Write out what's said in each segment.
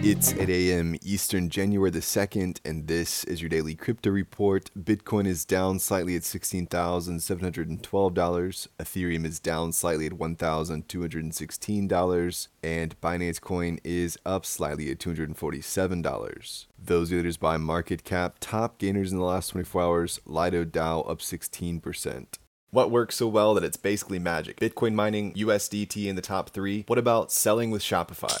It's 8 a.m. Eastern, January the 2nd, and this is your daily crypto report. Bitcoin is down slightly at $16,712. Ethereum is down slightly at $1,216. And Binance Coin is up slightly at $247. Those leaders by market cap, top gainers in the last 24 hours, Lido DAO up 16%. What works so well that it's basically magic? Bitcoin mining, USDT in the top three. What about selling with Shopify?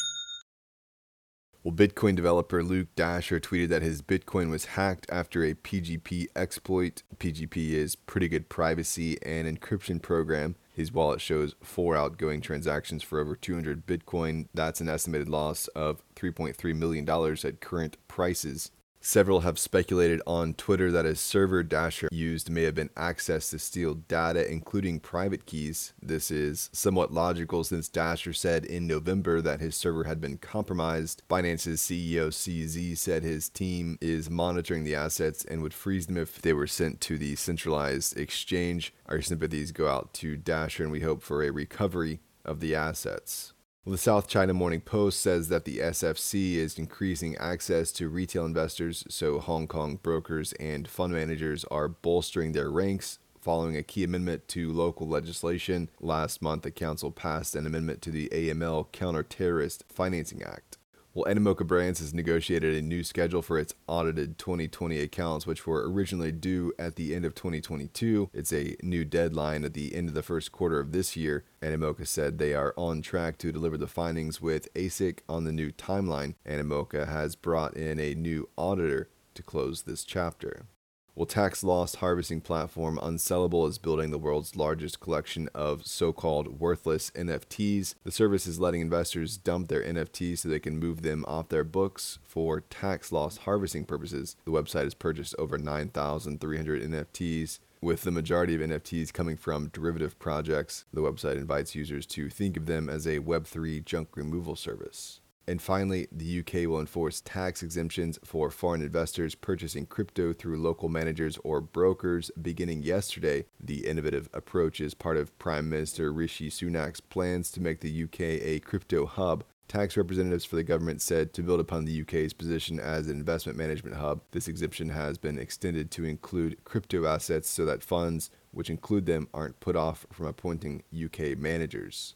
Well, Bitcoin developer Luke Dasher tweeted that his Bitcoin was hacked after a PGP exploit. PGP is pretty good privacy and encryption program. His wallet shows four outgoing transactions for over 200 Bitcoin. That's an estimated loss of $3.3 million at current prices. Several have speculated on Twitter that a server Dasher used may have been accessed to steal data, including private keys. This is somewhat logical since Dasher said in November that his server had been compromised. Binance's CEO CZ said his team is monitoring the assets and would freeze them if they were sent to the centralized exchange. Our sympathies go out to Dasher and we hope for a recovery of the assets. Well, the South China Morning Post says that the SFC is increasing access to retail investors, so Hong Kong brokers and fund managers are bolstering their ranks. Following a key amendment to local legislation, last month the council passed an amendment to the AML Counter Terrorist Financing Act. Well, Animoca Brands has negotiated a new schedule for its audited 2020 accounts, which were originally due at the end of 2022. It's a new deadline at the end of the first quarter of this year. Animoca said they are on track to deliver the findings with ASIC on the new timeline. Animoca has brought in a new auditor to close this chapter. Well, tax loss harvesting platform Unsellable is building the world's largest collection of so called worthless NFTs. The service is letting investors dump their NFTs so they can move them off their books for tax loss harvesting purposes. The website has purchased over 9,300 NFTs. With the majority of NFTs coming from derivative projects, the website invites users to think of them as a Web3 junk removal service. And finally, the UK will enforce tax exemptions for foreign investors purchasing crypto through local managers or brokers beginning yesterday. The innovative approach is part of Prime Minister Rishi Sunak's plans to make the UK a crypto hub. Tax representatives for the government said to build upon the UK's position as an investment management hub, this exemption has been extended to include crypto assets so that funds, which include them, aren't put off from appointing UK managers.